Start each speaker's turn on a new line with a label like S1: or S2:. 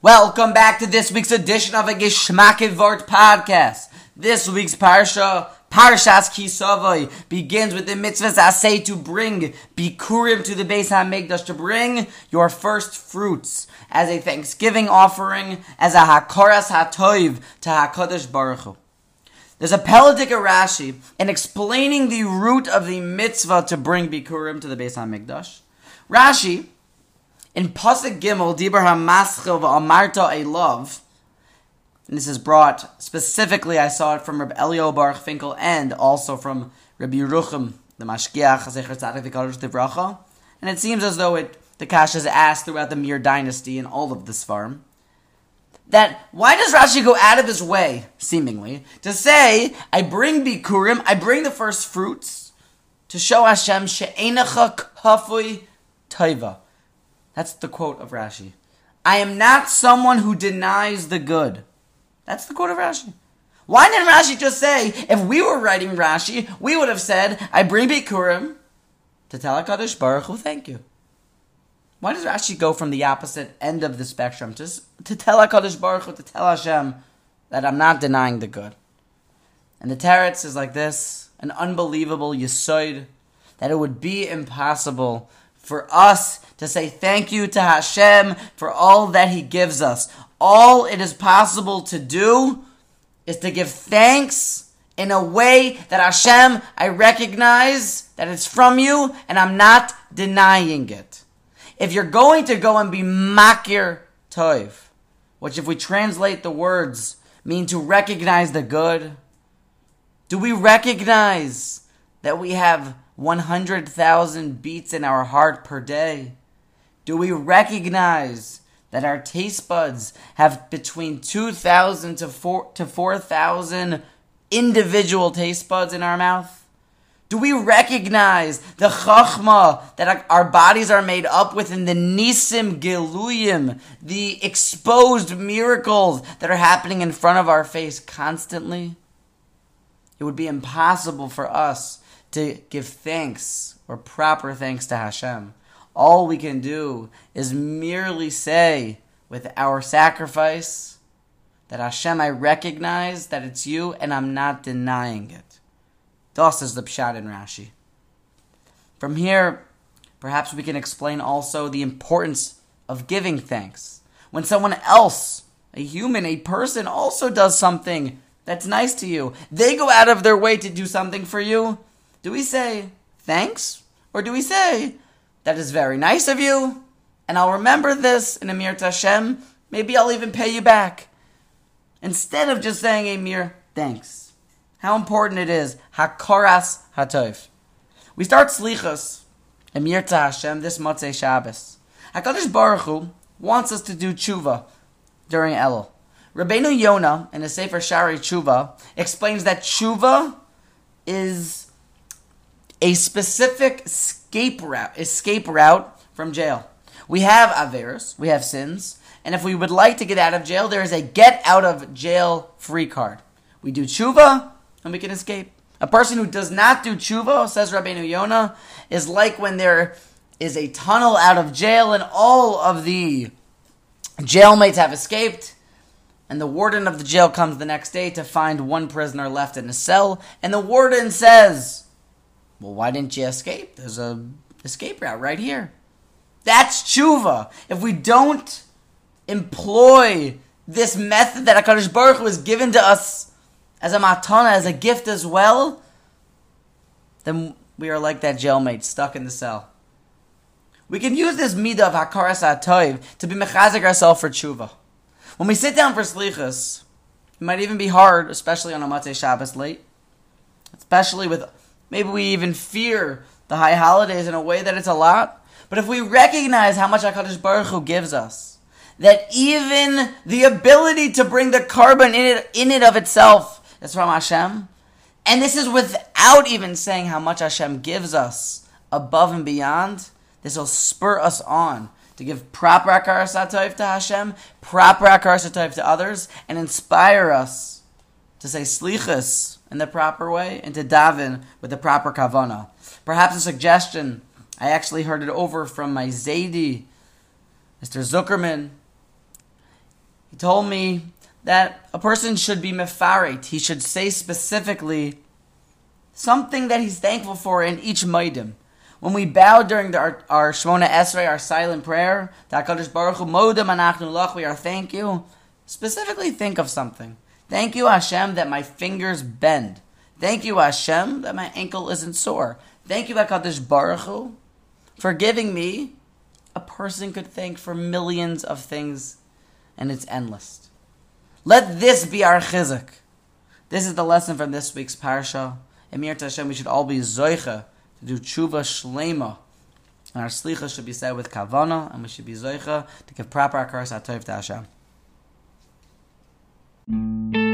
S1: Welcome back to this week's edition of a Geshmak Vort podcast. This week's parsha, Parshas Kisavoy, begins with the mitzvahs say to bring bikurim to the Beis Hamikdash, to bring your first fruits as a thanksgiving offering, as a hakoras hatoiv to Hakadosh Baruch Hu. There's a Peladik Rashi in explaining the root of the mitzvah to bring bikurim to the Beis Hamikdash. Rashi in Pasuk Gimel, Dibur HaMaschil V'Amarta Elav, and this is brought specifically, I saw it from Rabbi Elya Baruch Finkel and also from Rabbi Yeruchim, the Mashgiach, Zecher Tzadik V'Kadosh Divracha, and it seems as though it the Kash is asked throughout the Mir dynasty in all of this farm. That why does Rashi go out of his way, seemingly, to say, I bring Bikurim, I bring the first fruits, to show Hashem She'enecha Kafui Taiva that's the quote of Rashi. I am not someone who denies the good. That's the quote of Rashi. Why didn't Rashi just say, if we were writing Rashi, we would have said, I bring Bikurim to tell HaKadosh Baruch Hu, thank you. Why does Rashi go from the opposite end of the spectrum to, to tell HaKadosh Baruch Hu, to tell Hashem that I'm not denying the good? And the Teretz is like this, an unbelievable yisoid, that it would be impossible for us to say thank you to Hashem for all that He gives us. All it is possible to do is to give thanks in a way that Hashem, I recognize that it's from you and I'm not denying it. If you're going to go and be makir toiv, which if we translate the words mean to recognize the good, do we recognize that we have 100,000 beats in our heart per day? Do we recognize that our taste buds have between 2,000 to 4 to 4,000 individual taste buds in our mouth? Do we recognize the chachma that our bodies are made up with in the nisim giluyim, the exposed miracles that are happening in front of our face constantly? It would be impossible for us to give thanks or proper thanks to Hashem. All we can do is merely say with our sacrifice that Hashem, I recognize that it's you and I'm not denying it. Thus is the Pshat in Rashi. From here, perhaps we can explain also the importance of giving thanks. When someone else, a human, a person, also does something that's nice to you, they go out of their way to do something for you, do we say thanks? Or do we say, that is very nice of you, and I'll remember this in Amir Tashem, maybe I'll even pay you back. Instead of just saying mere thanks. How important it is, Hakoras Hatov. We start Slichas, Amir Hashem, this Motzei Shabbos. HaKadosh Baruch Hu wants us to do tshuva during Elul. Rabbeinu Yonah, in the Sefer Sha'arei Tshuva, explains that tshuva is a specific escape route, escape route from jail. We have averos, we have sins, and if we would like to get out of jail, there is a get out of jail free card. We do tshuva, and we can escape. A person who does not do tshuva, says Rabbeinu Yonah, is like when there is a tunnel out of jail and all of the jailmates have escaped, and the warden of the jail comes the next day to find one prisoner left in a cell, and the warden says, well, why didn't you escape? There's a escape route right here. That's tshuva. If we don't employ this method that Hakadosh Baruch has given to us as a matana, as a gift as well, then we are like that jailmate stuck in the cell. We can use this midah of hakaras atoiv to be mechazik ourselves for tshuva. When we sit down for slichas, it might even be hard, especially on a Motzei Shabbos late, especially with Maybe we even fear the high holidays in a way that it's a lot. But if we recognize how much HaKadosh Baruch Hu gives us, that even the ability to bring the korban in it, in it of itself is from Hashem, and this is without even saying how much Hashem gives us above and beyond, this will spur us on to give proper Akar to Hashem, proper Akar to others, and inspire us to say Slichas in the proper way and to daven with the proper kavana. Perhaps a suggestion. I actually heard it over from my Zaidi, Mr. Zuckerman. He told me that a person should be mefarit. He should say specifically something that he's thankful for in each maidim. When we bow during the, our, our Shmona Esrei, our silent prayer, Baruch Hu, Modim Anachnu Lach, we are thank you. Specifically think of something. Thank you, Hashem, that my fingers bend. Thank you, Hashem, that my ankle isn't sore. Thank you, HaKadosh Baruch Hu, for giving me a person could thank for millions of things, and it's endless. Let this be our chizuk. This is the lesson from this week's parsha. Emir Hashem, we should all be zoicha to do tshuva shlema. And our slicha should be said with kavana, and we should be zoicha to give proper akar satov to Hashem. Thank you.